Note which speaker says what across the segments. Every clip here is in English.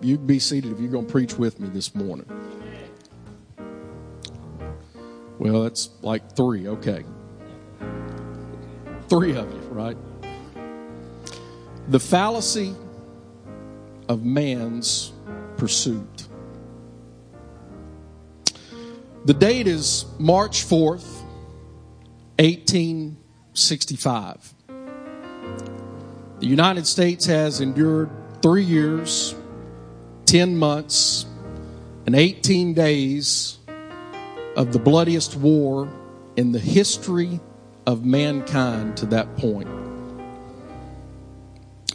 Speaker 1: you be seated if you're going to preach with me this morning. Well, that's like three. Okay. Three of you, right? The fallacy of man's pursuit. The date is March 4th, 1865. The United States has endured three years, 10 months, and 18 days of the bloodiest war in the history of mankind to that point.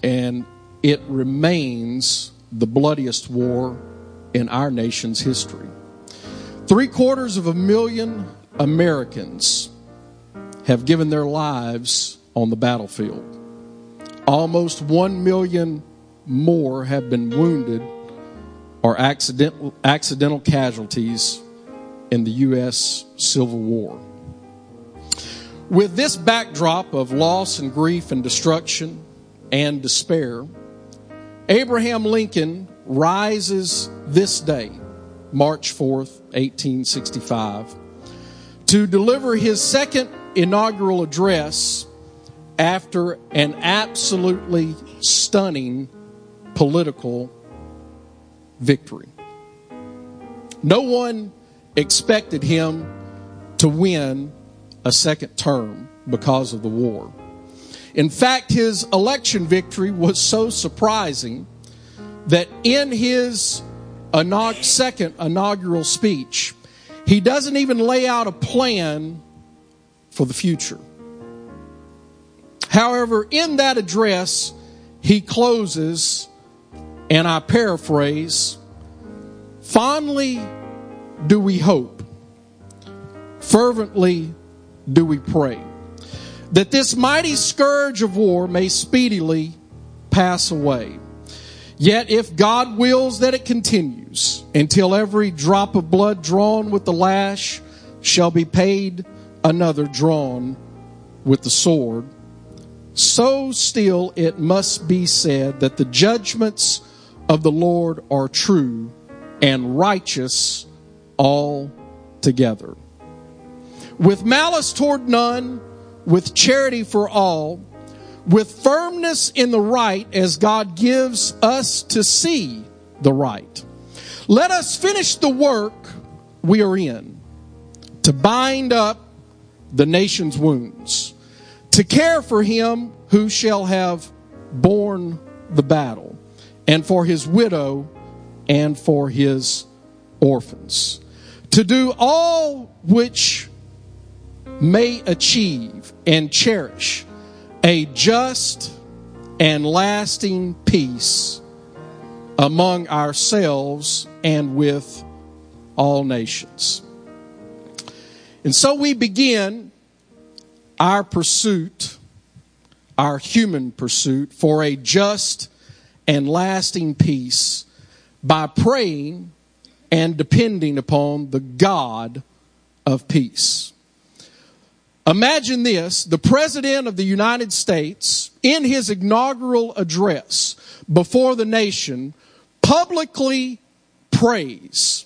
Speaker 1: And it remains the bloodiest war in our nation's history. Three quarters of a million Americans have given their lives on the battlefield. Almost one million more have been wounded or accidental, accidental casualties in the U.S. Civil War. With this backdrop of loss and grief and destruction and despair, Abraham Lincoln rises this day, March 4th, 1865, to deliver his second inaugural address after an absolutely stunning political victory. No one expected him to win a second term because of the war. In fact, his election victory was so surprising that in his inaug- second inaugural speech, he doesn't even lay out a plan for the future. However, in that address, he closes, and I paraphrase, fondly do we hope, fervently do we pray, that this mighty scourge of war may speedily pass away. Yet if God wills that it continues until every drop of blood drawn with the lash shall be paid another drawn with the sword, so still it must be said that the judgments of the Lord are true and righteous altogether. With malice toward none, with charity for all, with firmness in the right as God gives us to see the right. Let us finish the work we are in to bind up the nation's wounds, to care for him who shall have borne the battle, and for his widow and for his orphans, to do all which may achieve and cherish a just and lasting peace among ourselves and with all nations. And so we begin our pursuit, our human pursuit for a just and lasting peace by praying and depending upon the God of peace. Imagine this the President of the United States, in his inaugural address before the nation, publicly prays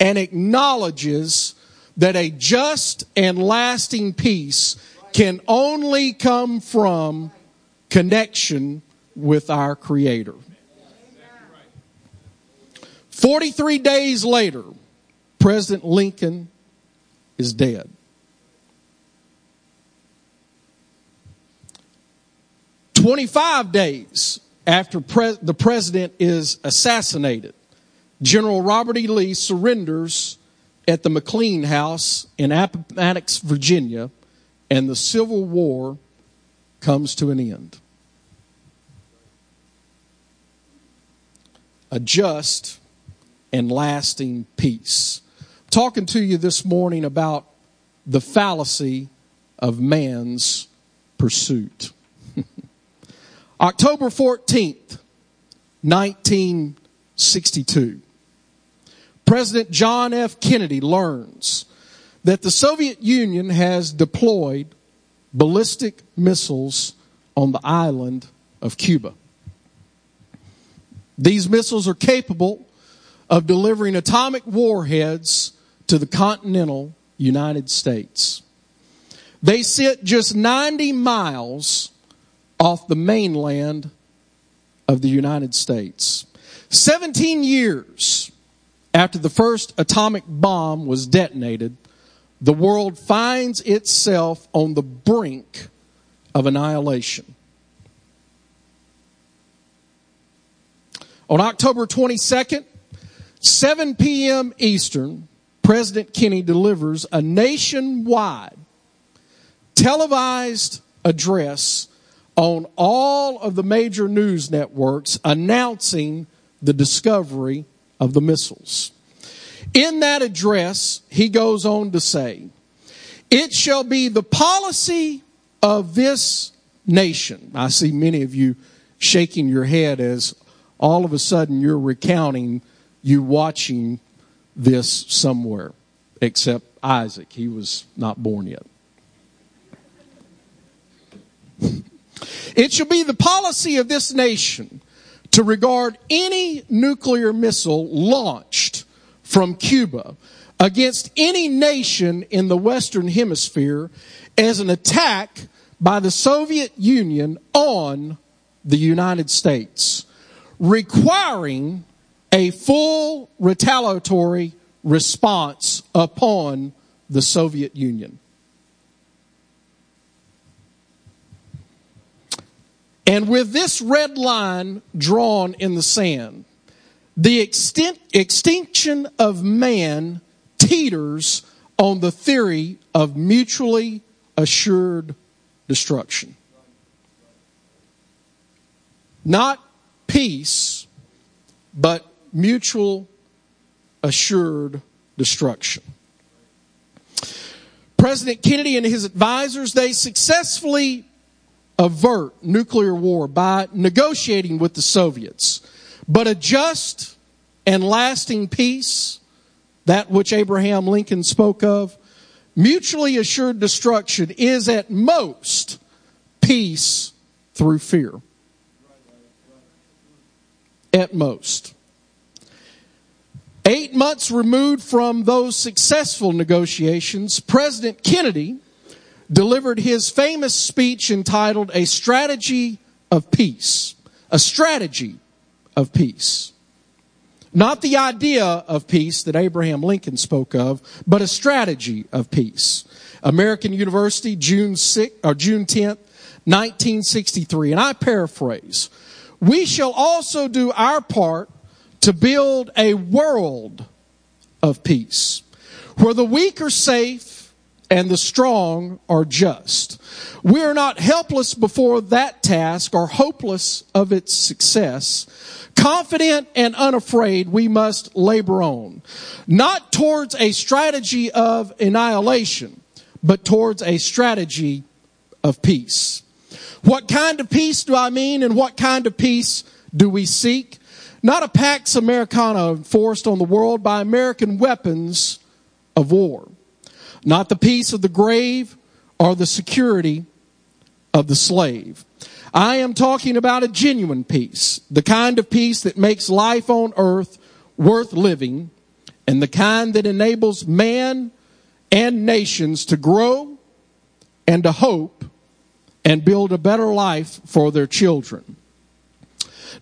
Speaker 1: and acknowledges that a just and lasting peace can only come from connection with our Creator. 43 days later, President Lincoln is dead. 25 days after pre- the president is assassinated, General Robert E. Lee surrenders at the McLean House in Appomattox, Virginia, and the Civil War comes to an end. A just and lasting peace. I'm talking to you this morning about the fallacy of man's pursuit. October 14th, 1962. President John F. Kennedy learns that the Soviet Union has deployed ballistic missiles on the island of Cuba. These missiles are capable of delivering atomic warheads to the continental United States. They sit just 90 miles off the mainland of the United States. 17 years after the first atomic bomb was detonated, the world finds itself on the brink of annihilation. On October 22nd, 7 p.m. Eastern, President Kennedy delivers a nationwide televised address on all of the major news networks announcing the discovery of the missiles. In that address, he goes on to say, It shall be the policy of this nation. I see many of you shaking your head as all of a sudden you're recounting you watching this somewhere, except Isaac. He was not born yet. It shall be the policy of this nation to regard any nuclear missile launched from Cuba against any nation in the Western Hemisphere as an attack by the Soviet Union on the United States, requiring a full retaliatory response upon the Soviet Union. And with this red line drawn in the sand, the extent, extinction of man teeters on the theory of mutually assured destruction. Not peace, but mutual assured destruction. President Kennedy and his advisors, they successfully avert nuclear war by negotiating with the Soviets. But a just and lasting peace, that which Abraham Lincoln spoke of, mutually assured destruction is at most peace through fear. At most. Eight months removed from those successful negotiations, President Kennedy delivered his famous speech entitled A Strategy of Peace. A strategy of peace. Not the idea of peace that Abraham Lincoln spoke of, but a strategy of peace. American University, June 6, or June 10th, 1963. And I paraphrase. We shall also do our part to build a world of peace where the weak are safe and the strong are just. We are not helpless before that task or hopeless of its success. Confident and unafraid, we must labor on. Not towards a strategy of annihilation, but towards a strategy of peace. What kind of peace do I mean and what kind of peace do we seek? Not a Pax Americana enforced on the world by American weapons of war not the peace of the grave or the security of the slave. I am talking about a genuine peace, the kind of peace that makes life on earth worth living, and the kind that enables man and nations to grow and to hope and build a better life for their children.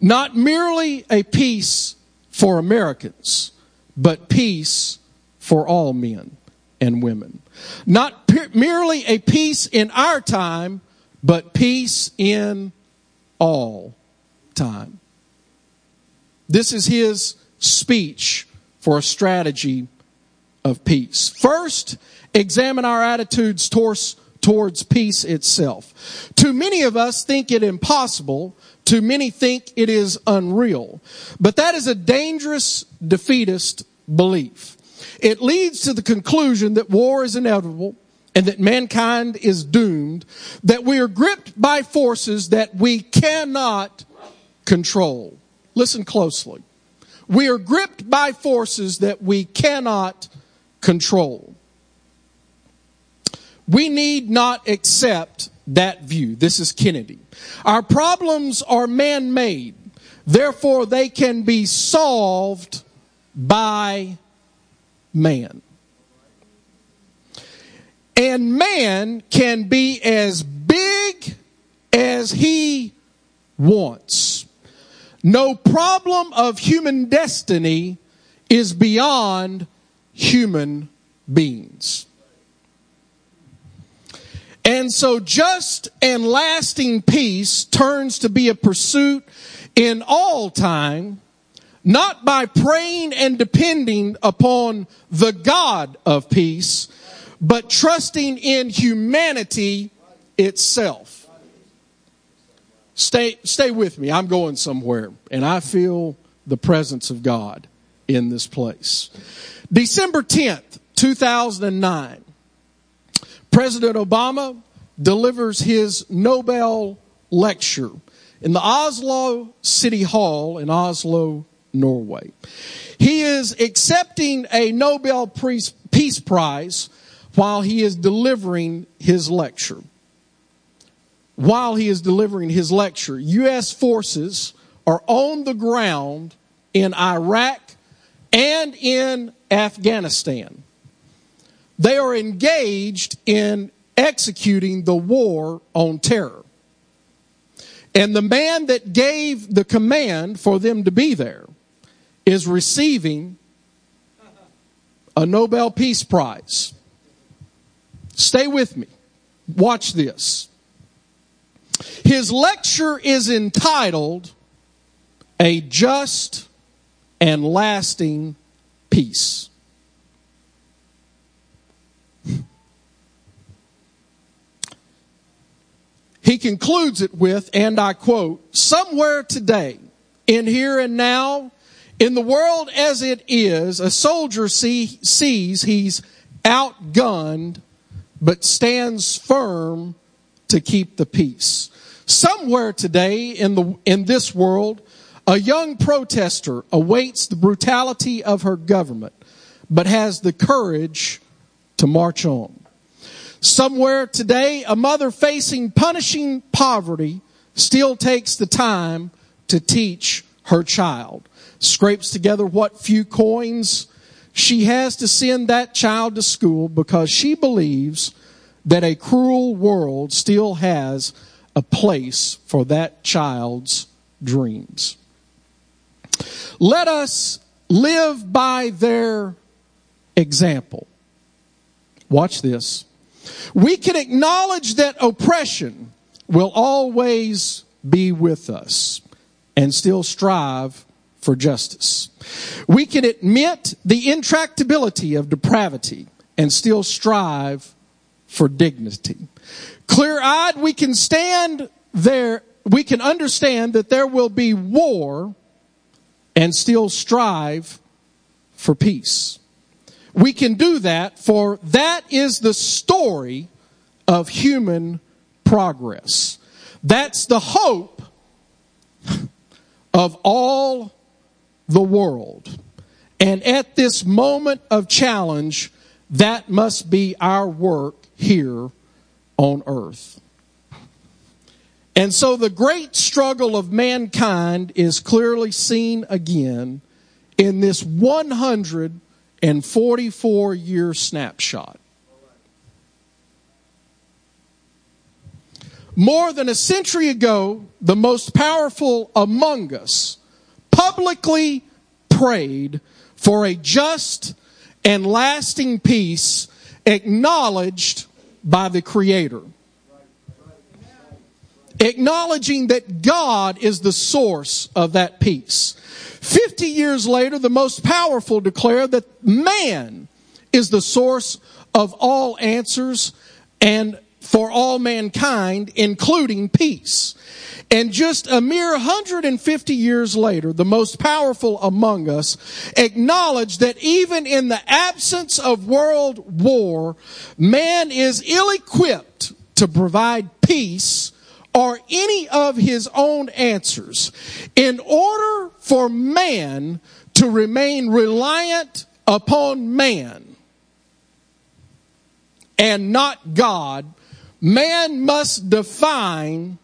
Speaker 1: Not merely a peace for Americans, but peace for all men and women. Not pe- merely a peace in our time, but peace in all time. This is his speech for a strategy of peace. First, examine our attitudes towards, towards peace itself. Too many of us think it impossible. Too many think it is unreal. But that is a dangerous defeatist belief. It leads to the conclusion that war is inevitable and that mankind is doomed, that we are gripped by forces that we cannot control. Listen closely. We are gripped by forces that we cannot control. We need not accept that view. This is Kennedy. Our problems are man made. Therefore, they can be solved by man. And man can be as big as he wants. No problem of human destiny is beyond human beings. And so just and lasting peace turns to be a pursuit in all time, not by praying and depending upon the God of peace, but trusting in humanity itself. Stay, stay with me. I'm going somewhere and I feel the presence of God in this place. December 10th, 2009, President Obama delivers his Nobel lecture in the Oslo City Hall in Oslo, Norway. He is accepting a Nobel Peace Prize while he is delivering his lecture. While he is delivering his lecture, U.S. forces are on the ground in Iraq and in Afghanistan. They are engaged in executing the war on terror. And the man that gave the command for them to be there is receiving a Nobel Peace Prize. Stay with me. Watch this. His lecture is entitled A Just and Lasting Peace. He concludes it with, and I quote, somewhere today, in here and now, in the world as it is, a soldier see, sees he's outgunned, but stands firm to keep the peace. Somewhere today in the, in this world, a young protester awaits the brutality of her government, but has the courage to march on. Somewhere today, a mother facing punishing poverty still takes the time to teach her child, scrapes together what few coins she has to send that child to school because she believes that a cruel world still has a place for that child's dreams. Let us live by their example. Watch this. We can acknowledge that oppression will always be with us and still strive for justice. We can admit the intractability of depravity and still strive for dignity. Clear eyed, we can stand there, we can understand that there will be war and still strive for peace. We can do that for that is the story of human progress. That's the hope of all the world. And at this moment of challenge, that must be our work here on earth. And so the great struggle of mankind is clearly seen again in this 144 year snapshot. More than a century ago, the most powerful among us publicly prayed for a just and lasting peace acknowledged by the Creator. Acknowledging that God is the source of that peace. Fifty years later, the most powerful declare that man is the source of all answers and for all mankind, including peace. And just a mere 150 years later, the most powerful among us acknowledge that even in the absence of world war, man is ill equipped to provide peace or any of his own answers. In order for man to remain reliant upon man and not God, man must define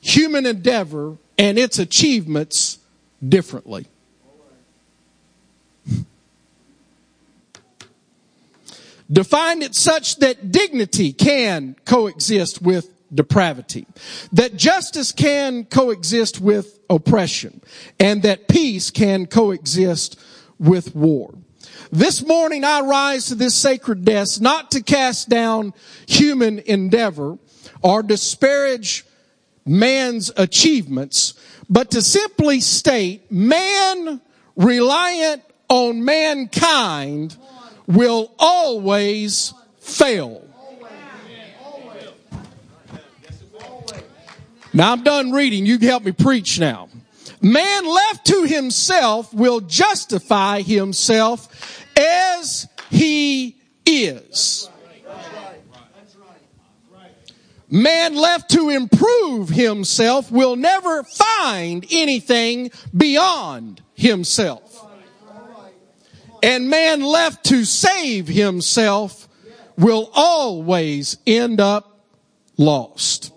Speaker 1: human endeavor and its achievements differently. Define it such that dignity can coexist with depravity, that justice can coexist with oppression, and that peace can coexist with war. This morning I rise to this sacred desk not to cast down human endeavor or disparage man's achievements, but to simply state man reliant on mankind will always fail. Now I'm done reading. You can help me preach now. Man left to himself will justify himself as he is. Man left to improve himself will never find anything beyond himself. And man left to save himself will always end up lost.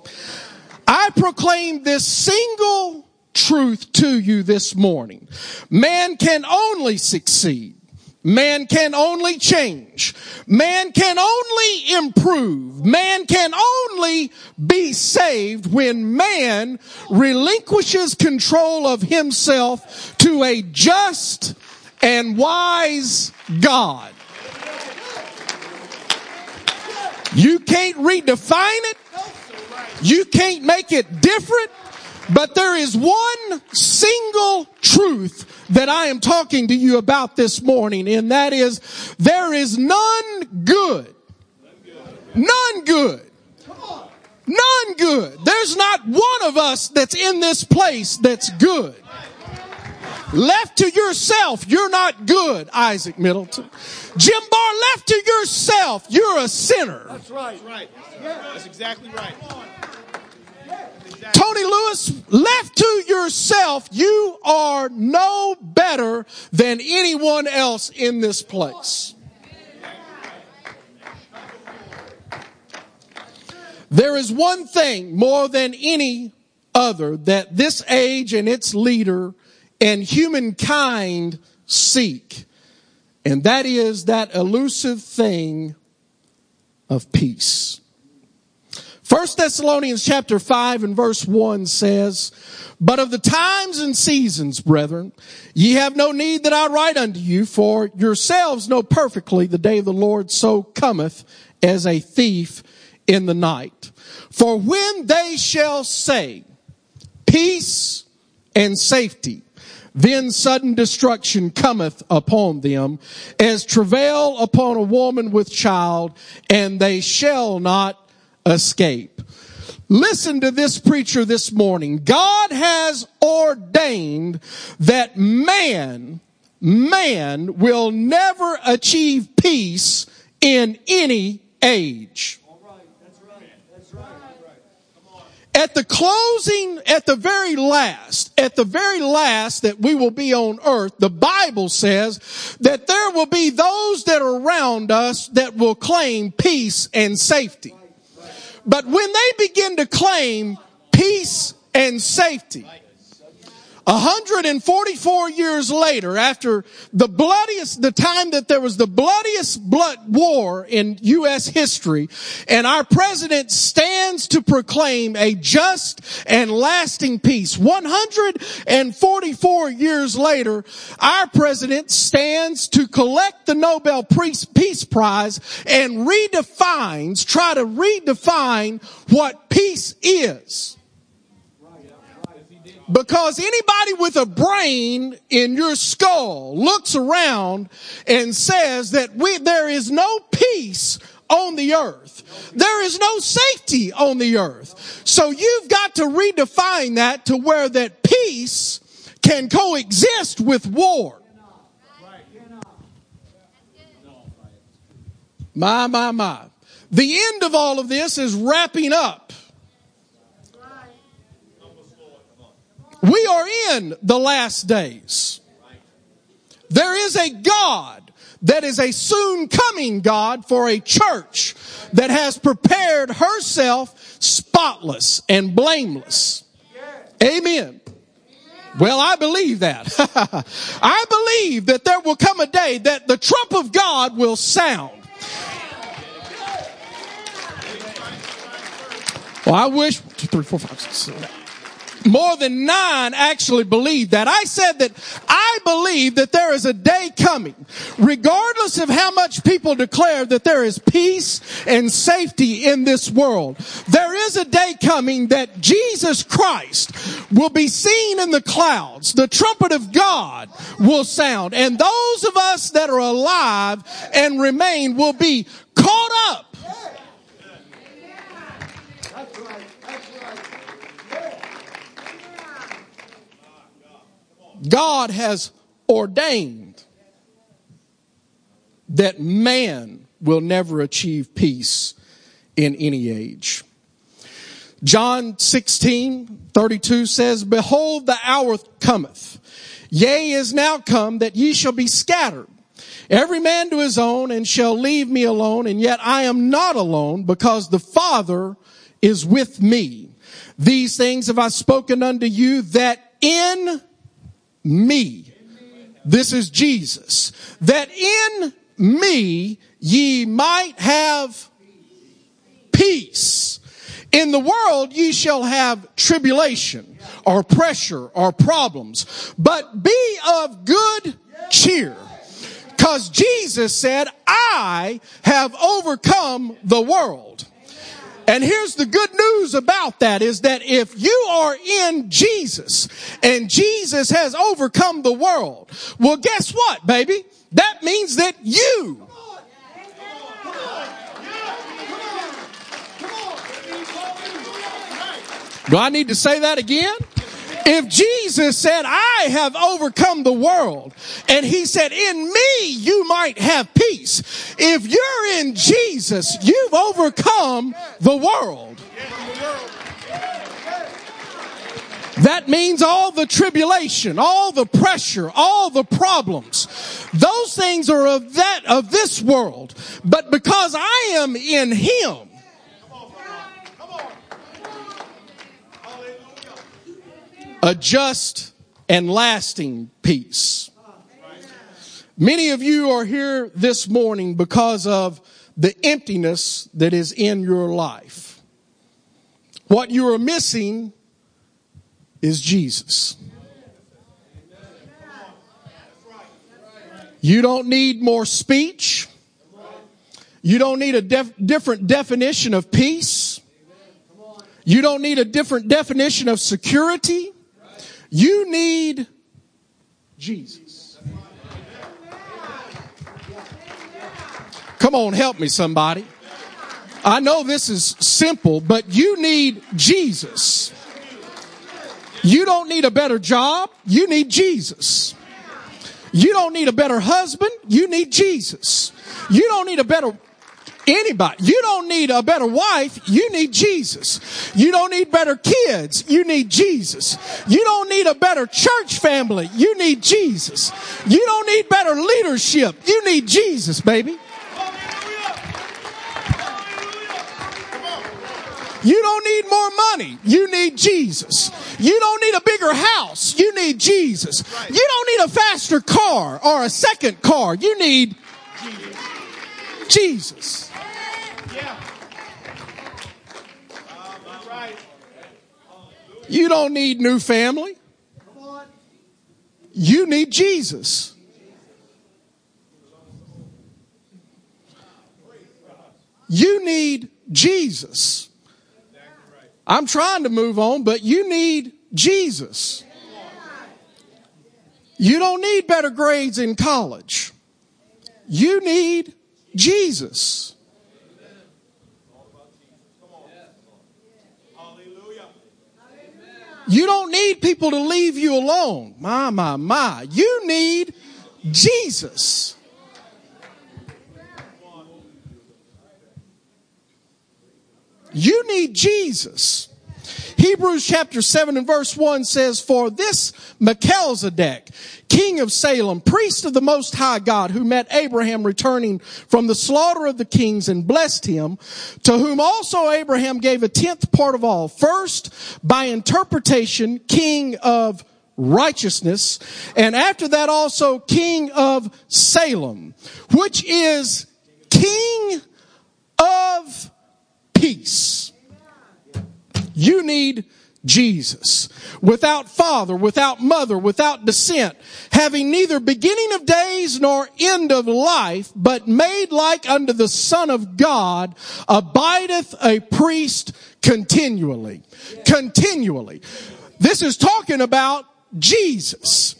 Speaker 1: I proclaim this single truth to you this morning. Man can only succeed. Man can only change. Man can only improve. Man can only be saved when man relinquishes control of himself to a just and wise God. You can't redefine it. You can't make it different. But there is one single truth that I am talking to you about this morning, and that is there is none good. None good. None good. There's not one of us that's in this place that's good. Left to yourself, you're not good, Isaac Middleton. Jim Barr, left to yourself, you're a sinner.
Speaker 2: That's right. That's right. That's exactly right.
Speaker 1: Tony Lewis, left to yourself, you are no better than anyone else in this place. There is one thing more than any other that this age and its leader and humankind seek, and that is that elusive thing of peace. First Thessalonians chapter 5 and verse 1 says, But of the times and seasons, brethren, ye have no need that I write unto you, for yourselves know perfectly the day of the Lord so cometh as a thief in the night. For when they shall say, peace and safety, then sudden destruction cometh upon them as travail upon a woman with child, and they shall not escape. Listen to this preacher this morning. God has ordained that man, man will never achieve peace in any age. At the closing, at the very last, at the very last that we will be on earth, the Bible says that there will be those that are around us that will claim peace and safety. But when they begin to claim peace and safety, 144 years later, after the bloodiest, the time that there was the bloodiest blood war in U.S. history, and our president stands to proclaim a just and lasting peace. 144 years later, our president stands to collect the Nobel Peace Prize and redefines, try to redefine what peace is. Because anybody with a brain in your skull looks around and says that we, there is no peace on the earth. There is no safety on the earth. So you've got to redefine that to where that peace can coexist with war. My, my, my. The end of all of this is wrapping up We are in the last days. There is a God that is a soon coming God for a church that has prepared herself spotless and blameless. Amen. Well, I believe that. I believe that there will come a day that the trump of God will sound. Well, I wish two, three, four, five, six, seven, more than nine actually believe that. I said that I believe that there is a day coming, regardless of how much people declare that there is peace and safety in this world. There is a day coming that Jesus Christ will be seen in the clouds. The trumpet of God will sound and those of us that are alive and remain will be caught up God has ordained that man will never achieve peace in any age. John 16, 32 says, Behold, the hour cometh. Yea, is now come that ye shall be scattered. Every man to his own and shall leave me alone. And yet I am not alone because the Father is with me. These things have I spoken unto you that in me. This is Jesus. That in me ye might have peace. In the world ye shall have tribulation or pressure or problems, but be of good cheer. Cause Jesus said, I have overcome the world. And here's the good news about that is that if you are in Jesus and Jesus has overcome the world, well, guess what, baby? That means that you Do I need to say that again? If Jesus said, I have overcome the world, and he said, in me you might have peace. If you're in Jesus, you've overcome the world. That means all the tribulation, all the pressure, all the problems. Those things are of that, of this world. But because I am in Him, a just and lasting peace. Many of you are here this morning because of the emptiness that is in your life. What you are missing is Jesus. You don't need more speech. You don't need a def- different definition of peace. You don't need a different definition of security. You need Jesus. Come on, help me, somebody. I know this is simple, but you need Jesus. You don't need a better job. You need Jesus. You don't need a better husband. You need Jesus. You don't need a better Anybody. You don't need a better wife. You need Jesus. You don't need better kids. You need Jesus. You don't need a better church family. You need Jesus. You don't need better leadership. You need Jesus, baby. You don't need more money. You need Jesus. You don't need a bigger house. You need Jesus. You don't need a faster car or a second car. You need Jesus. You don't need new family. You need Jesus. You need Jesus. I'm trying to move on, but you need Jesus. You don't need better grades in college. You need Jesus. You don't need people to leave you alone. My, my, my. You need Jesus. You need Jesus. Hebrews chapter 7 and verse 1 says, For this Melchizedek, king of Salem, priest of the Most High God, who met Abraham returning from the slaughter of the kings and blessed him, to whom also Abraham gave a tenth part of all. First, by interpretation, king of righteousness, and after that also king of Salem, which is king of peace. You need Jesus. Without father, without mother, without descent, having neither beginning of days nor end of life, but made like unto the Son of God, abideth a priest continually. Continually. This is talking about Jesus.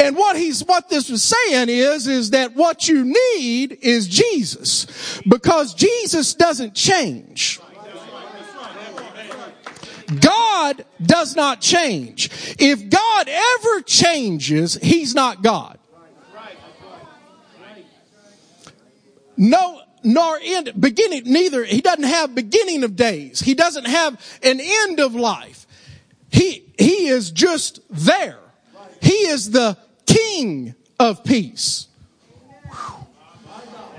Speaker 1: And what he's, what this was saying is, is that what you need is Jesus. Because Jesus doesn't change. God does not change. If God ever changes, He's not God. No, nor end, beginning, neither, He doesn't have beginning of days. He doesn't have an end of life. He, He is just there. He is the King of peace.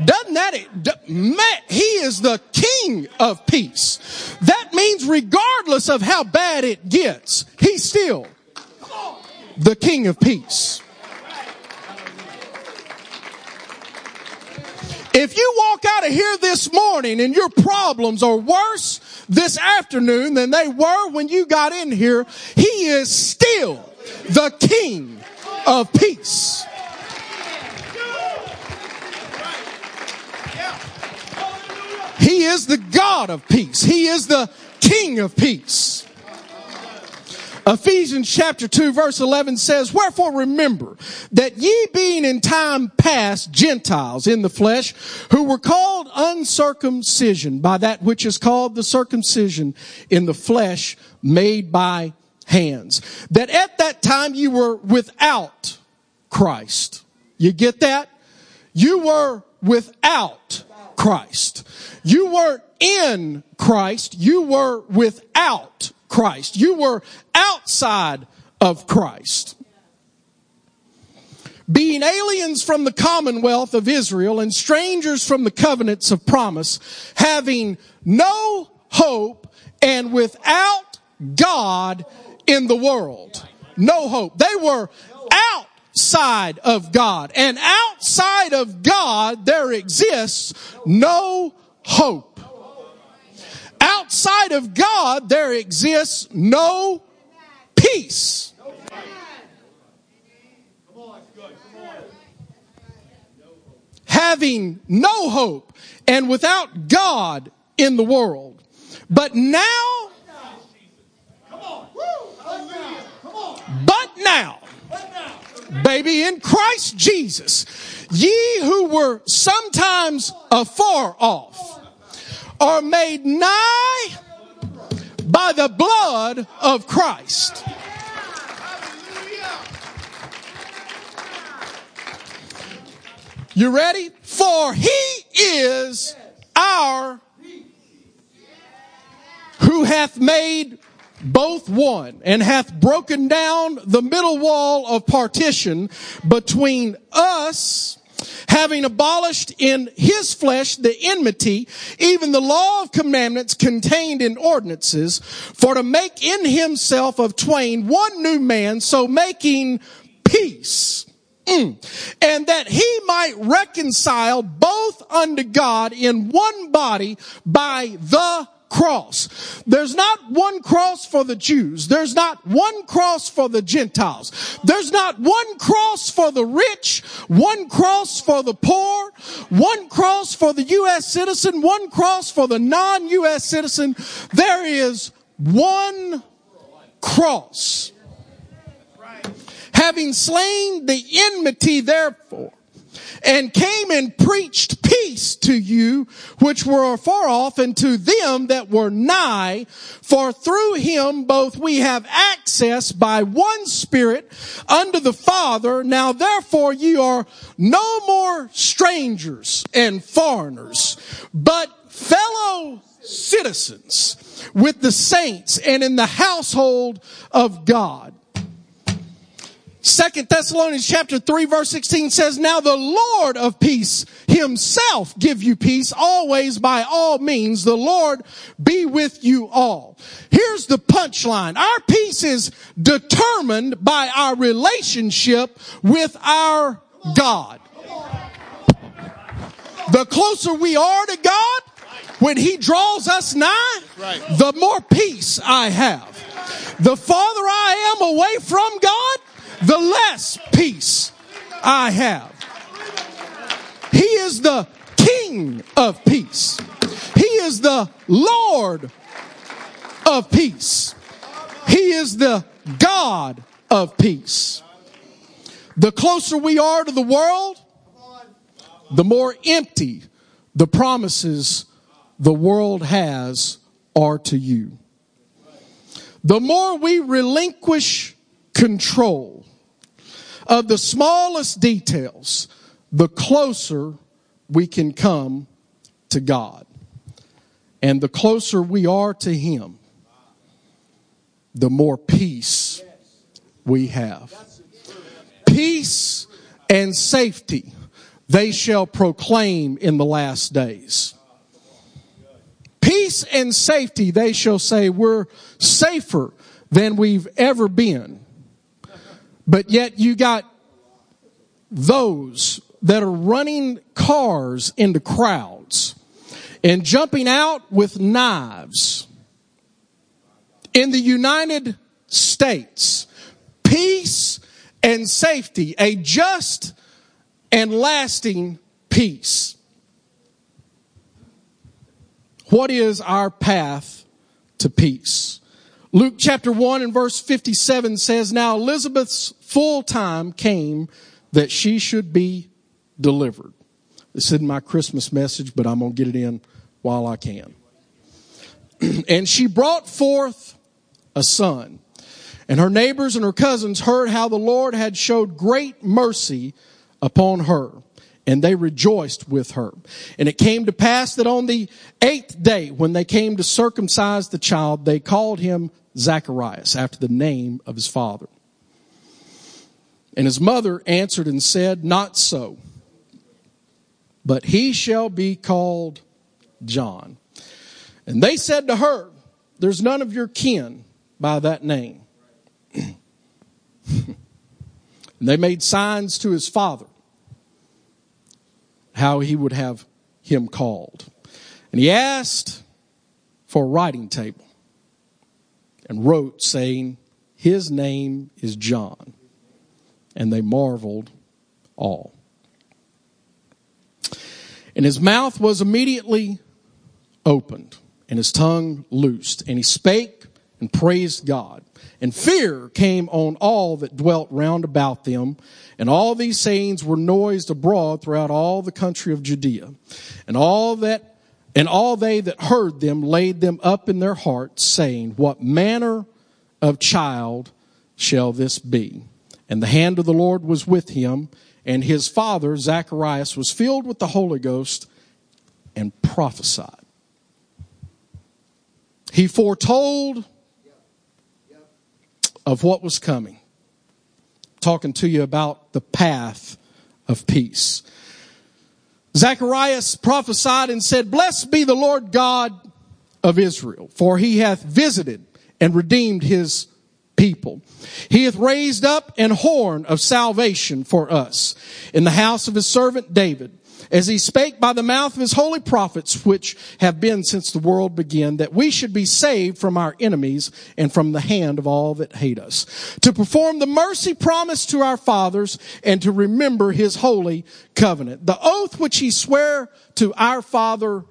Speaker 1: Doesn't that, it? man, he is the king of peace. That means regardless of how bad it gets, he's still the king of peace. If you walk out of here this morning and your problems are worse this afternoon than they were when you got in here, he is still the king of peace. He is the God of peace. He is the King of peace. Ephesians chapter 2 verse 11 says, Wherefore remember that ye being in time past Gentiles in the flesh, who were called uncircumcision by that which is called the circumcision in the flesh made by hands. That at that time you were without Christ. You get that? You were without Christ. You weren't in Christ. You were without Christ. You were outside of Christ. Being aliens from the commonwealth of Israel and strangers from the covenants of promise, having no hope and without God in the world. No hope. They were outside of God. And outside of God, there exists no hope. Outside of God, there exists no peace. Having no hope and without God in the world. But now, but now, baby, in Christ Jesus, ye who were sometimes afar off, are made nigh by the blood of Christ. You ready? For he is our who hath made both one and hath broken down the middle wall of partition between us having abolished in his flesh the enmity, even the law of commandments contained in ordinances, for to make in himself of twain one new man, so making peace. Mm. And that he might reconcile both unto God in one body by the cross. There's not one cross for the Jews. There's not one cross for the Gentiles. There's not one cross for the rich, one cross for the poor, one cross for the U.S. citizen, one cross for the non-U.S. citizen. There is one cross. Having slain the enmity therefore, and came and preached peace to you which were afar off and to them that were nigh. For through him both we have access by one spirit unto the Father. Now therefore ye are no more strangers and foreigners, but fellow citizens with the saints and in the household of God Second Thessalonians chapter 3 verse 16 says, Now the Lord of peace himself give you peace always by all means. The Lord be with you all. Here's the punchline. Our peace is determined by our relationship with our God. The closer we are to God, when he draws us nigh, the more peace I have. The farther I am away from God, the less peace I have. He is the King of peace. He is the Lord of peace. He is the God of peace. The closer we are to the world, the more empty the promises the world has are to you. The more we relinquish control of the smallest details, the closer we can come to God. And the closer we are to Him, the more peace we have. Peace and safety they shall proclaim in the last days. Peace and safety, they shall say, we're safer than we've ever been. But yet you got those that are running cars into crowds and jumping out with knives. In the United States, peace and safety, a just and lasting peace. What is our path to peace? Luke chapter 1 and verse 57 says, Now Elizabeth's full time came that she should be delivered. This isn't my Christmas message, but I'm going to get it in while I can. and she brought forth a son. And her neighbors and her cousins heard how the Lord had showed great mercy upon her, and they rejoiced with her. And it came to pass that on the eighth day, when they came to circumcise the child, they called him Zacharias, after the name of his father. And his mother answered and said, Not so, but he shall be called John. And they said to her, There's none of your kin by that name. and they made signs to his father how he would have him called. And he asked for a writing table and wrote, saying, His name is John. And they marveled all. And his mouth was immediately opened, and his tongue loosed, and he spake and praised God. And fear came on all that dwelt round about them. And all these sayings were noised abroad throughout all the country of Judea. And all that, and all they that heard them laid them up in their hearts, saying, What manner of child shall this be? And the hand of the Lord was with him, and his father, Zacharias, was filled with the Holy Ghost and prophesied. He foretold of what was coming. Talking to you about the path of peace. Zacharias prophesied and said, Blessed be the Lord God of Israel, for he hath visited and redeemed his people. He hath raised up an horn of salvation for us in the house of his servant David as he spake by the mouth of his holy prophets, which have been since the world began, that we should be saved from our enemies and from the hand of all that hate us, to perform the mercy promised to our fathers and to remember his holy covenant, the oath which he sware to our father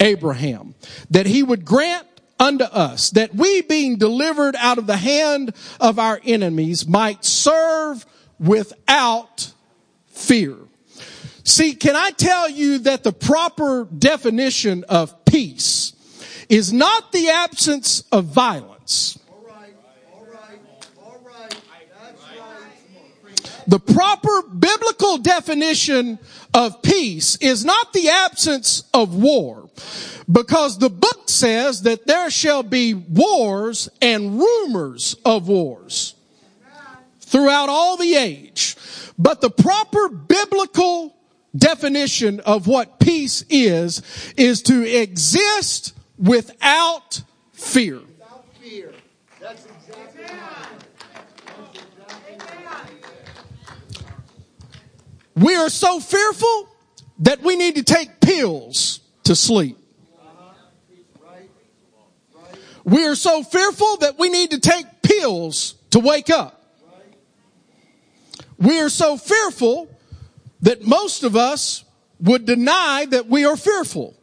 Speaker 1: Abraham, that he would grant unto us that we being delivered out of the hand of our enemies might serve without fear See, can I tell you that the proper definition of peace is not the absence of violence. The proper biblical definition of peace is not the absence of war, because the book says that there shall be wars and rumors of wars throughout all the age. But the proper biblical definition of what peace is, is to exist without fear. We are so fearful that we need to take pills to sleep. We are so fearful that we need to take pills to wake up. We are so fearful that most of us would deny that we are fearful.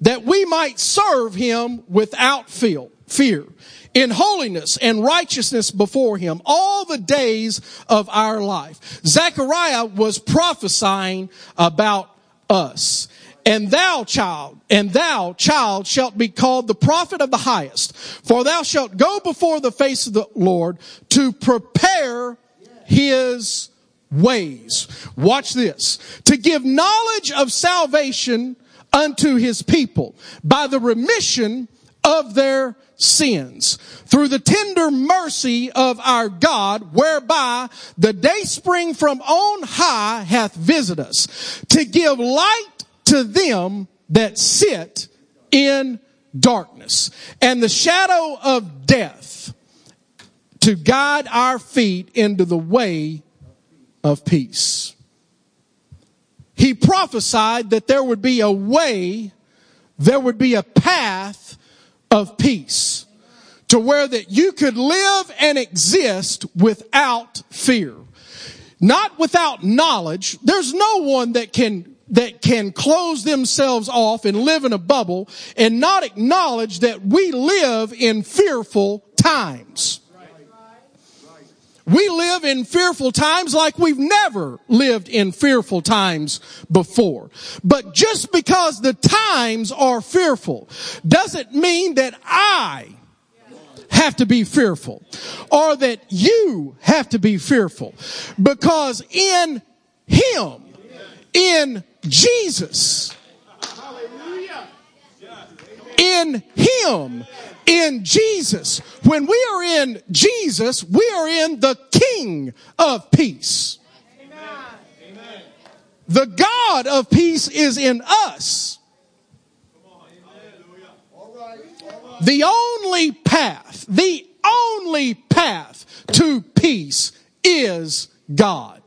Speaker 1: That we might serve him without fear, fear, in holiness and righteousness before him all the days of our life. Zechariah was prophesying about us. And thou, child, and thou, child, shalt be called the prophet of the highest. For thou shalt go before the face of the Lord to prepare his ways. Watch this. To give knowledge of salvation unto his people by the remission of their sins through the tender mercy of our God whereby the day spring from on high hath visited us to give light to them that sit in darkness and the shadow of death to guide our feet into the way of peace. He prophesied that there would be a way, there would be a path of peace to where that you could live and exist without fear. Not without knowledge. There's no one that can that can close themselves off and live in a bubble and not acknowledge that we live in fearful times. We live in fearful times like we've never lived in fearful times before. But just because the times are fearful doesn't mean that I have to be fearful or that you have to be fearful because in Him, in Jesus, in Him, in Jesus. When we are in Jesus, we are in the King of peace. The God of peace is in us. The only path, the only path to peace is God.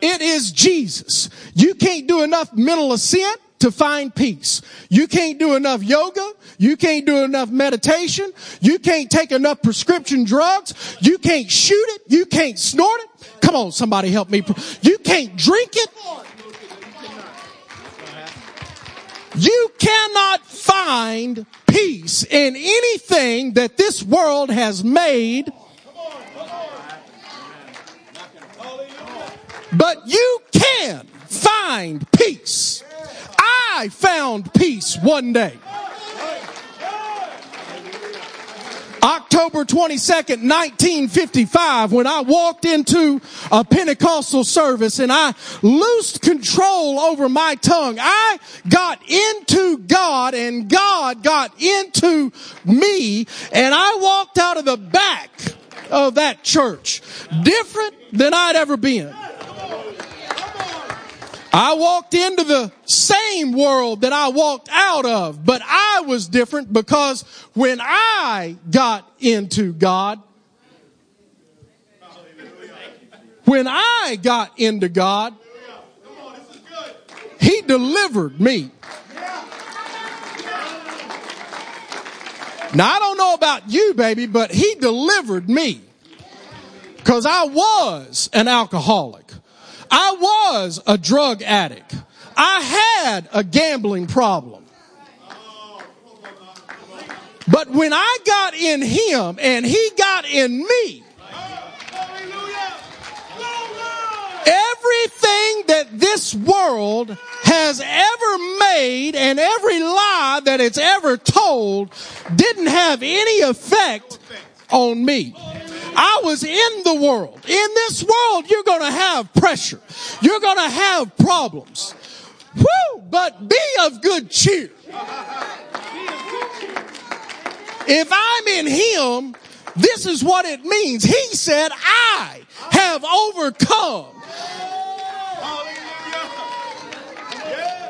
Speaker 1: It is Jesus. You can't do enough mental assent to find peace. You can't do enough yoga. You can't do enough meditation. You can't take enough prescription drugs. You can't shoot it. You can't snort it. Come on, somebody help me. You can't drink it. You cannot find peace in anything that this world has made. But you can find peace. I found peace one day. October 22nd, 1955, when I walked into a Pentecostal service and I loosed control over my tongue, I got into God and God got into me and I walked out of the back of that church different than I'd ever been. I walked into the same world that I walked out of, but I was different because when I got into God, when I got into God, He delivered me. Now I don't know about you, baby, but He delivered me. Cause I was an alcoholic. I was a drug addict. I had a gambling problem. But when I got in him and he got in me, everything that this world has ever made and every lie that it's ever told didn't have any effect on me. I was in the world. In this world, you're going to have pressure. You're going to have problems. Woo! But be of good cheer. If I'm in him, this is what it means. He said, I have overcome.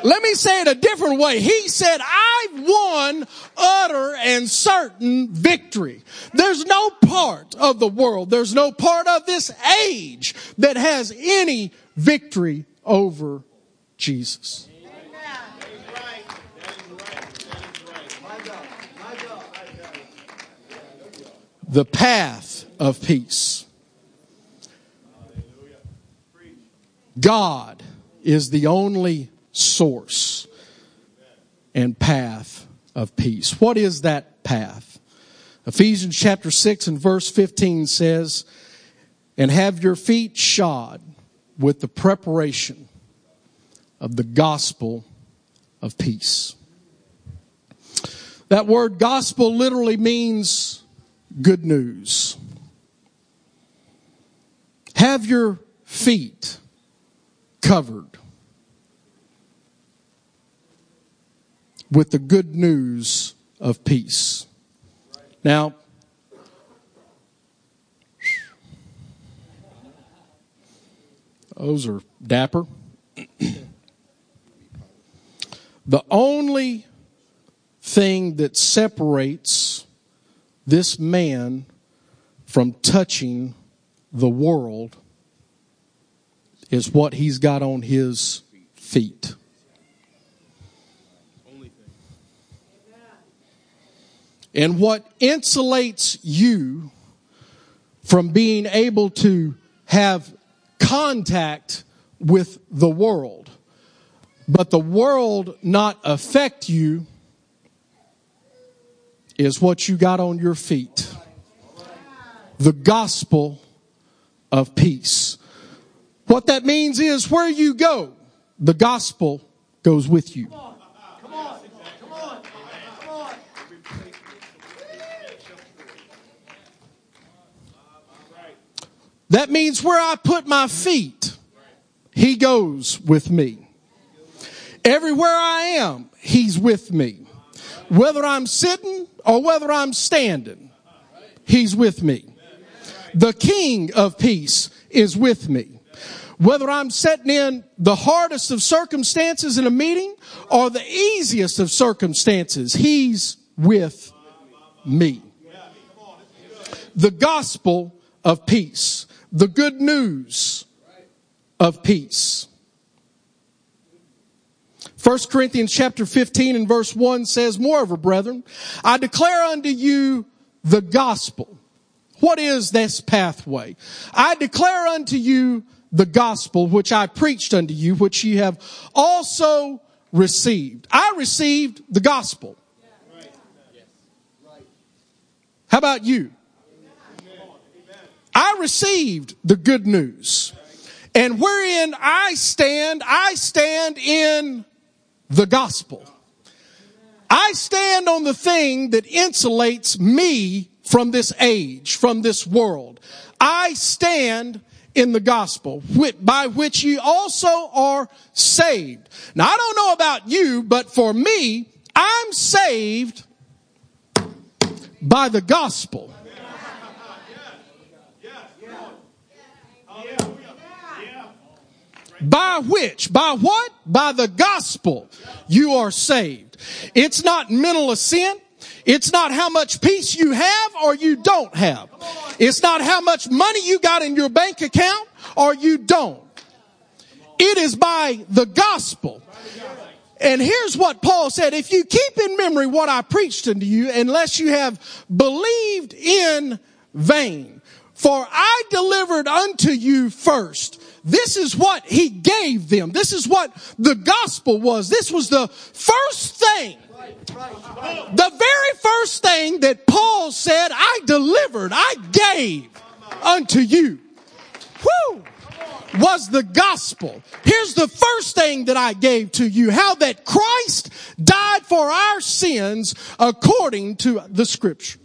Speaker 1: Let me say it a different way. He said, I've won utter and certain victory. There's no part of the world, there's no part of this age that has any victory over Jesus. The path of peace. God is the only source and path of peace. What is that path? Ephesians chapter 6 and verse 15 says, And have your feet shod with the preparation of the gospel of peace. That word gospel literally means good news. Have your feet covered with the good news of peace. Now, those are dapper. the only thing that separates this man from touching the world is what he's got on his feet. And what insulates you from being able to have contact with the world, but the world not affect you, is what you got on your feet. The gospel of peace. What that means is where you go, the gospel goes with you. That means where I put my feet, He goes with me. Everywhere I am, He's with me. Whether I'm sitting or whether I'm standing, He's with me. The King of peace is with me. Whether I'm sitting in the hardest of circumstances in a meeting or the easiest of circumstances, He's with me. The gospel of peace the good news of peace. 1 Corinthians chapter 15 and verse 1 says, Moreover, brethren, I declare unto you the gospel. What is this pathway? I declare unto you the gospel which I preached unto you, which ye have also received. I received the gospel. How about you? I received the good news. And wherein I stand, I stand in the gospel. I stand on the thing that insulates me from this age, from this world. I stand in the gospel by which ye also are saved. Now I don't know about you, but for me, I'm saved by the gospel. By which? By what? By the gospel. You are saved. It's not mental assent. It's not how much peace you have or you don't have. It's not how much money you got in your bank account or you don't. It is by the gospel. And here's what Paul said. If you keep in memory what I preached unto you, unless you have believed in vain, for I delivered unto you first this is what he gave them. This is what the gospel was. This was the first thing. The very first thing that Paul said, I delivered, I gave unto you. Whew was the gospel. Here's the first thing that I gave to you. How that Christ died for our sins according to the scripture.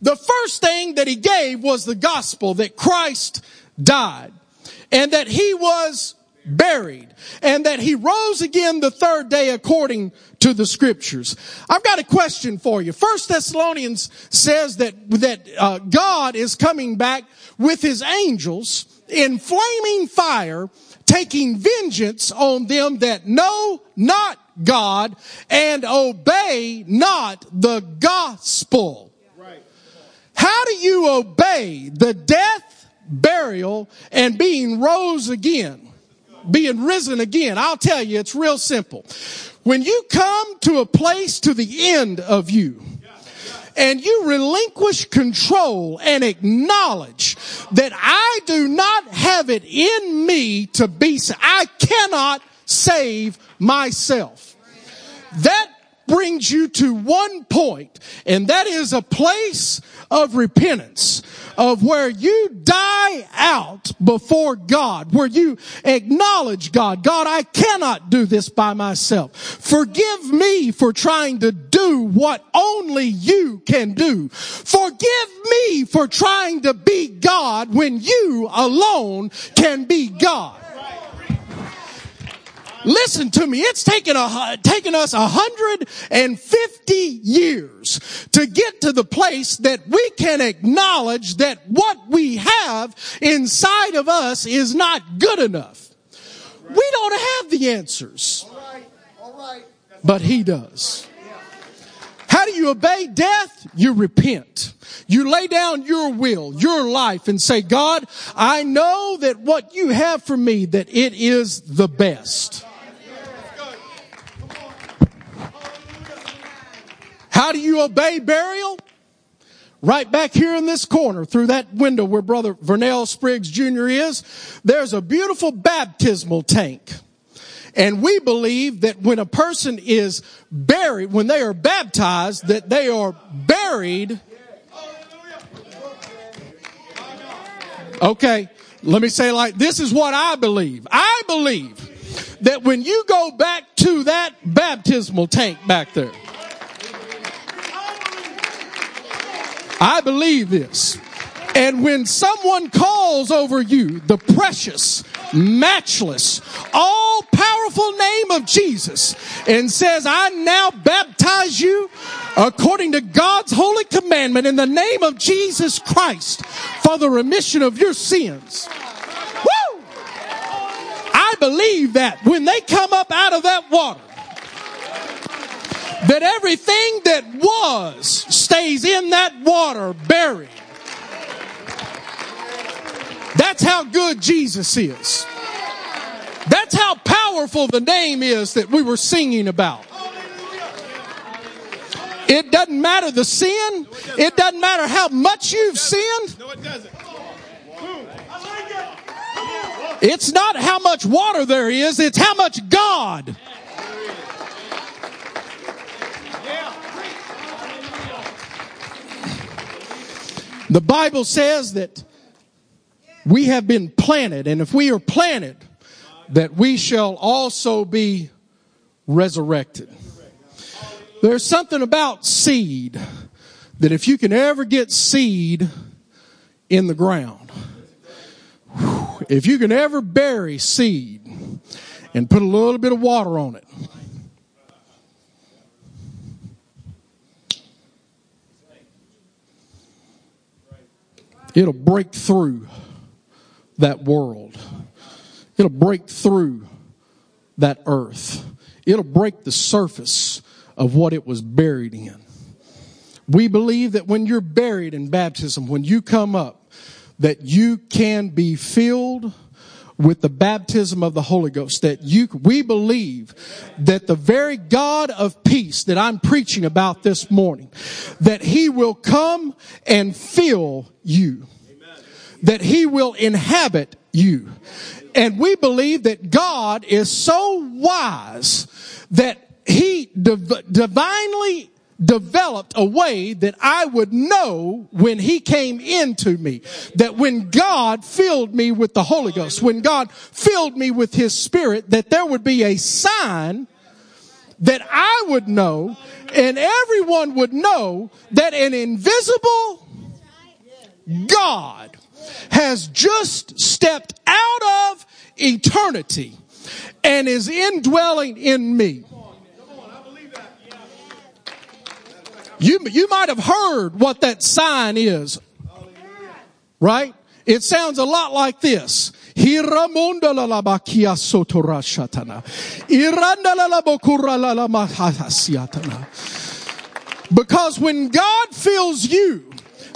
Speaker 1: The first thing that he gave was the gospel that Christ died and that he was buried, and that he rose again the third day according to the scriptures. I've got a question for you. First Thessalonians says that, that uh, God is coming back with his angels in flaming fire, taking vengeance on them that know not God and obey not the gospel. How do you obey the death, burial, and being rose again? Being risen again. I'll tell you, it's real simple. When you come to a place to the end of you, and you relinquish control and acknowledge that I do not have it in me to be, I cannot save myself. That brings you to one point, and that is a place of repentance, of where you die out before God, where you acknowledge God. God, I cannot do this by myself. Forgive me for trying to do what only you can do. Forgive me for trying to be God when you alone can be God. Listen to me. It's taken a, taken us 150 years to get to the place that we can acknowledge that what we have inside of us is not good enough. We don't have the answers. But he does. How do you obey death? You repent. You lay down your will, your life and say, God, I know that what you have for me, that it is the best. How do you obey burial? Right back here in this corner, through that window where Brother Vernell Spriggs Jr. is, there's a beautiful baptismal tank. And we believe that when a person is buried, when they are baptized, that they are buried. Okay, let me say like, this is what I believe. I believe that when you go back to that baptismal tank back there, I believe this. And when someone calls over you the precious, matchless, all powerful name of Jesus and says, I now baptize you according to God's holy commandment in the name of Jesus Christ for the remission of your sins. Woo! I believe that when they come up out of that water, that everything that was stays in that water buried. That's how good Jesus is. That's how powerful the name is that we were singing about. It doesn't matter the sin. It doesn't matter how much you've sinned.
Speaker 2: No, it doesn't.
Speaker 1: It's not how much water there is, it's how much God The Bible says that we have been planted, and if we are planted, that we shall also be resurrected. There's something about seed that if you can ever get seed in the ground, if you can ever bury seed and put a little bit of water on it, It'll break through that world. It'll break through that earth. It'll break the surface of what it was buried in. We believe that when you're buried in baptism, when you come up, that you can be filled with the baptism of the Holy Ghost that you, we believe that the very God of peace that I'm preaching about this morning, that he will come and fill you. That he will inhabit you. And we believe that God is so wise that he div- divinely developed a way that I would know when he came into me. That when God filled me with the Holy Ghost, when God filled me with his spirit, that there would be a sign that I would know and everyone would know that an invisible God has just stepped out of eternity and is indwelling in me. You, you might have heard what that sign is. Right? It sounds a lot like this. Because when God fills you,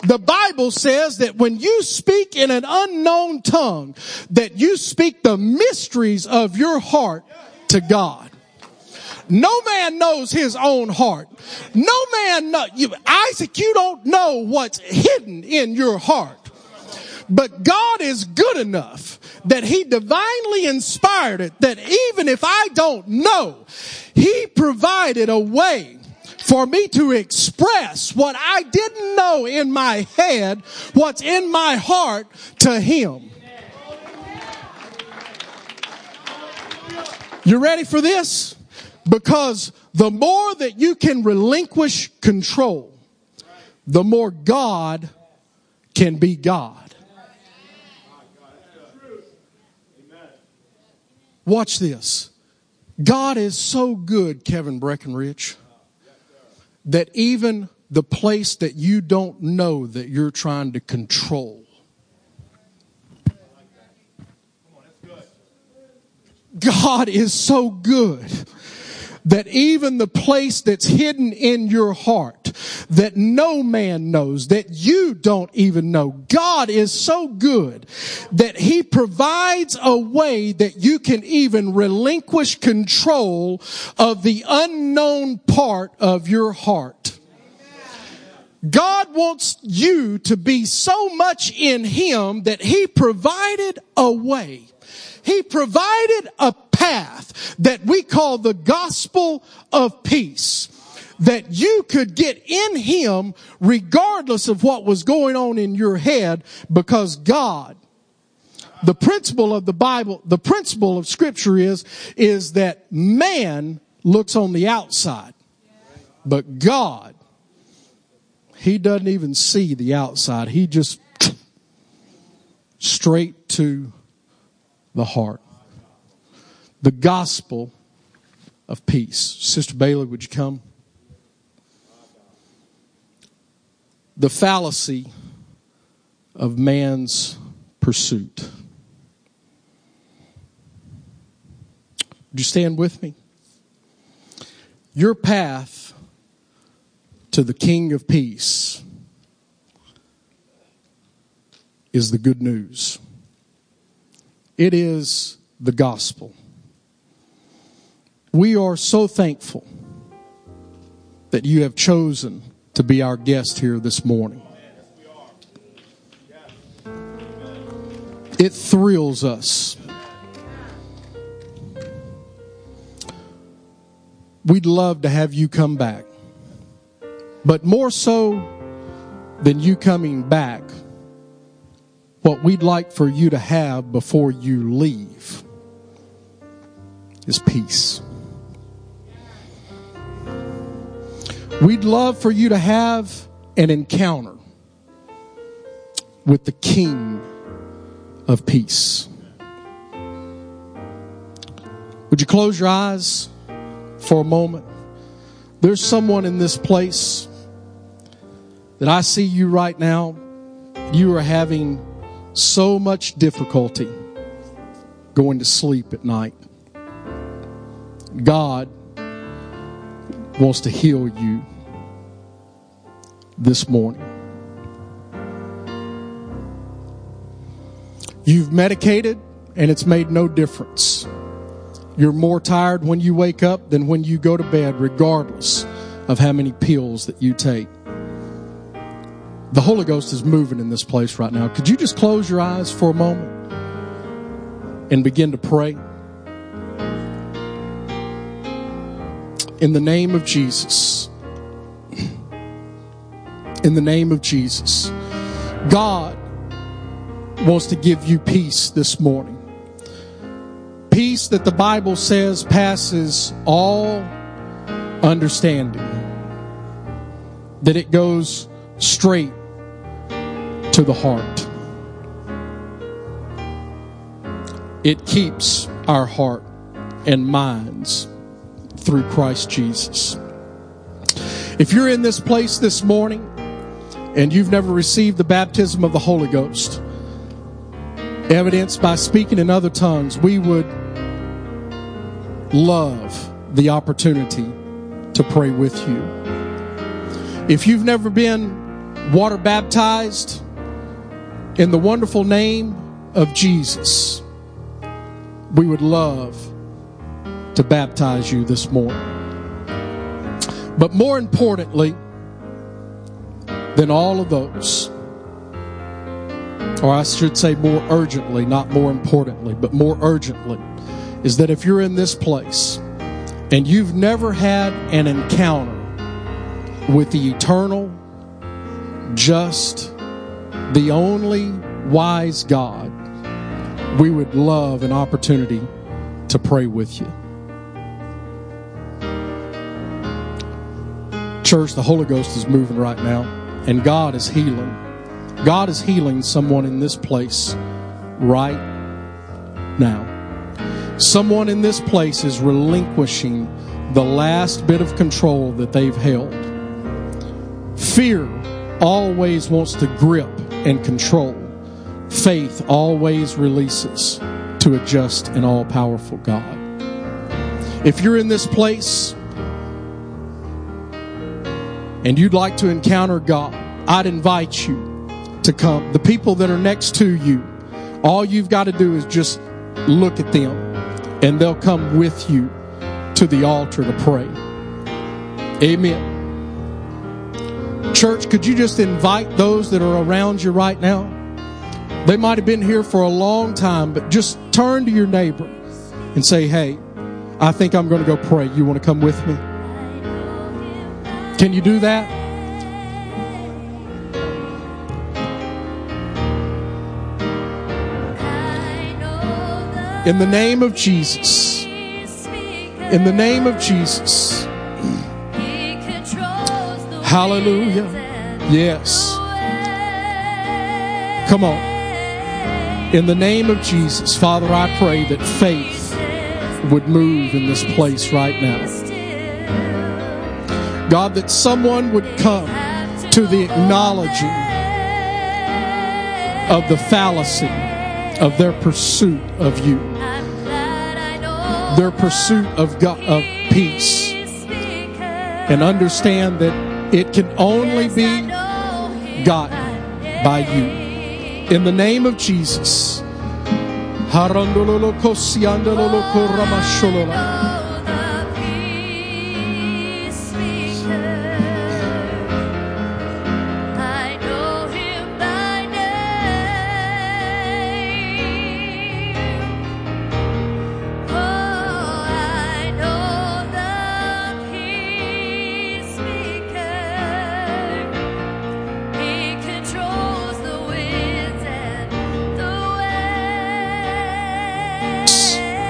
Speaker 1: the Bible says that when you speak in an unknown tongue, that you speak the mysteries of your heart to God. No man knows his own heart. No man know, you, Isaac, you don't know what's hidden in your heart. But God is good enough that he divinely inspired it that even if I don't know, he provided a way for me to express what I didn't know in my head, what's in my heart to him. You ready for this? Because the more that you can relinquish control, the more God can be God. Watch this. God is so good, Kevin Breckenridge, that even the place that you don't know that you're trying to control. God is so good that even the place that's hidden in your heart that no man knows, that you don't even know, God is so good that he provides a way that you can even relinquish control of the unknown part of your heart. God wants you to be so much in Him that He provided a way. He provided a path that we call the gospel of peace. That you could get in Him regardless of what was going on in your head because God the principle of the Bible, the principle of scripture is, is that man looks on the outside, but God, he doesn't even see the outside. He just straight to the heart. The gospel of peace. Sister Bailey, would you come? The fallacy of man's pursuit. Would you stand with me? Your path to the King of Peace is the good news. It is the gospel. We are so thankful that you have chosen to be our guest here this morning. It thrills us. We'd love to have you come back. But more so than you coming back, what we'd like for you to have before you leave is peace. We'd love for you to have an encounter with the King of Peace. Would you close your eyes for a moment? There's someone in this place that I see you right now. You are having so much difficulty going to sleep at night. God wants to heal you this morning. You've medicated and it's made no difference. You're more tired when you wake up than when you go to bed, regardless of how many pills that you take. The Holy Ghost is moving in this place right now. Could you just close your eyes for a moment and begin to pray? In the name of Jesus. In the name of Jesus. God wants to give you peace this morning. Peace that the Bible says passes all understanding. That it goes straight to the heart. it keeps our heart and minds through Christ Jesus. If you're in this place this morning and you've never received the baptism of the Holy Ghost, evidenced by speaking in other tongues, we would love the opportunity to pray with you. If you've never been water baptized in the wonderful name of Jesus, we would love to baptize you this morning. But more importantly than all of those, or I should say more urgently, not more importantly, but more urgently, is that if you're in this place and you've never had an encounter with the eternal, just, the only wise God, we would love an opportunity to pray with you. Church, the Holy Ghost is moving right now, and God is healing. God is healing someone in this place right now. Someone in this place is relinquishing the last bit of control that they've held. Fear always wants to grip and control. Faith always releases to a just and all powerful God. If you're in this place and you'd like to encounter God, I'd invite you to come. The people that are next to you, all you've got to do is just look at them and they'll come with you to the altar to pray. Amen. Church, could you just invite those that are around you right now? They might have been here for a long time, but just turn to your neighbor and say, Hey, I think I'm going to go pray. You want to come with me? Can you do that? In the name of Jesus. In the name of Jesus. Hallelujah. Yes. Come on. In the name of Jesus, Father, I pray that faith would move in this place right now. God, that someone would come to the acknowledging of the fallacy of their pursuit of you, their pursuit of God, of peace, and understand that it can only be gotten by you. In the name of Jesus.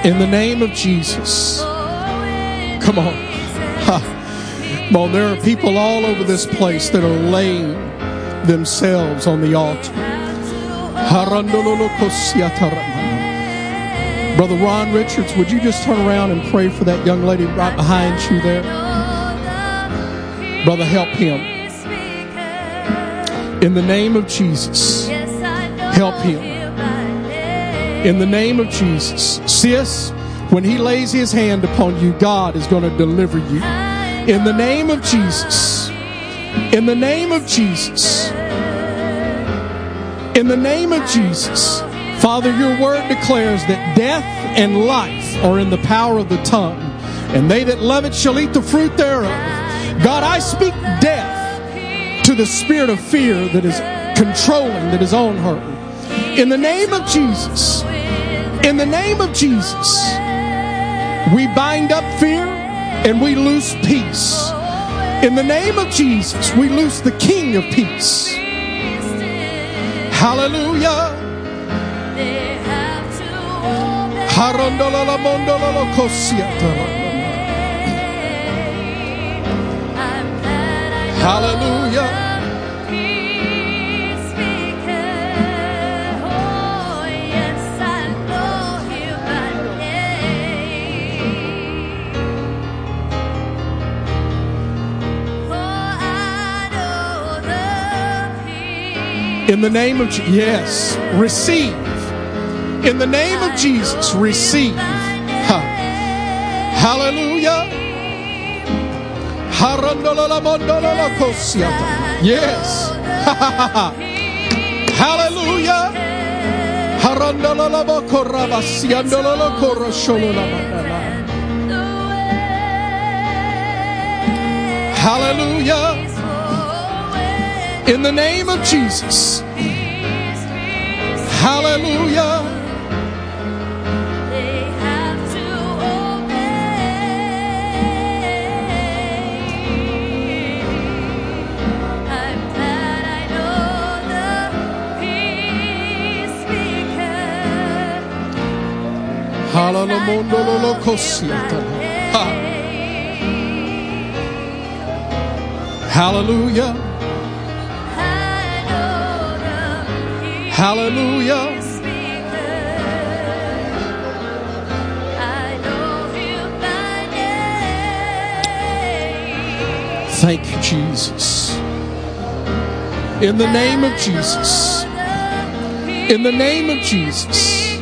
Speaker 1: In the name of Jesus. Come on. Ha. On, there are people all over this place that are laying themselves on the altar. Brother Ron Richards, would you just turn around and pray for that young lady right behind you there? Brother, help him. In the name of Jesus, help him. In the name of Jesus. Sis, when he lays his hand upon you, God is going to deliver you. In the name of Jesus. In the name of Jesus. In the name of Jesus. Father, your word declares that death and life are in the power of the tongue, and they that love it shall eat the fruit thereof. God, I speak death to the spirit of fear that is controlling, that is on her. In the name of Jesus, in the name of Jesus, we bind up fear and we loose peace. In the name of Jesus, we loose the King of peace. Hallelujah. Hallelujah.
Speaker 3: In the name of yes, receive. In the name of Jesus, receive. Ha. Hallelujah. Yes. Hallelujah. Hallelujah. In the name of Jesus. Hallelujah.
Speaker 1: They
Speaker 3: Hallelujah. Thank you, Jesus. In the name of Jesus. In the name of Jesus.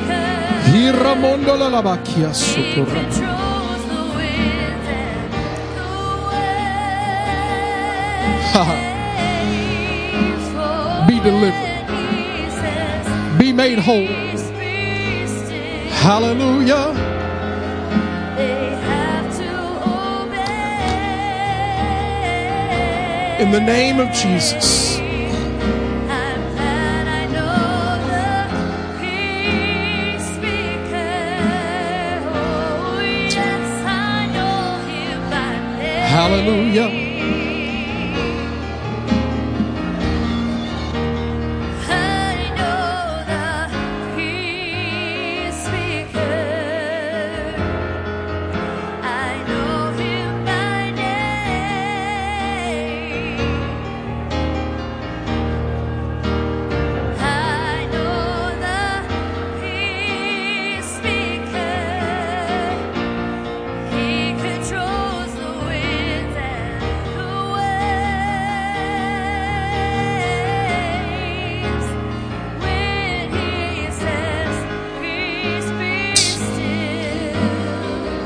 Speaker 3: Be delivered. Made whole. Hallelujah. In the name of Jesus. Hallelujah.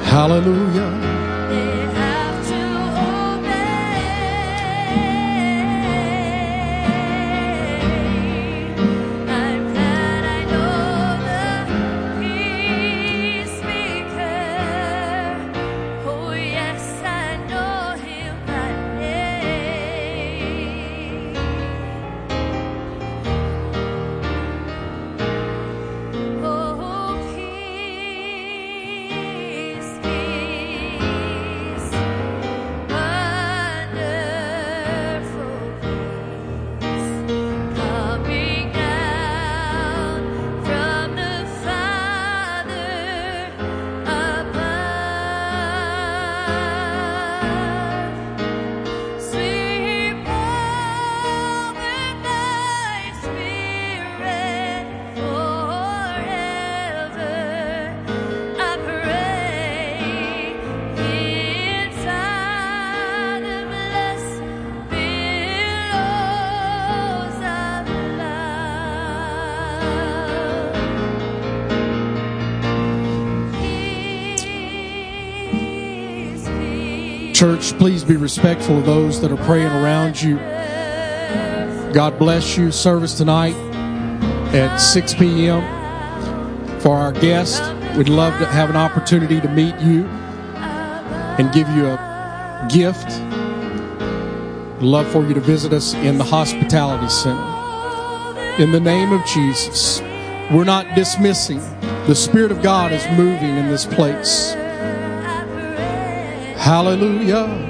Speaker 3: Hallelujah. Church, please be respectful of those that are praying around you. God bless you. Service tonight at 6 p.m. for our guest. We'd love to have an opportunity to meet you and give you a gift. We'd love for you to visit us in the hospitality center. In the name of Jesus, we're not dismissing. The Spirit of God is moving in this place. Hallelujah.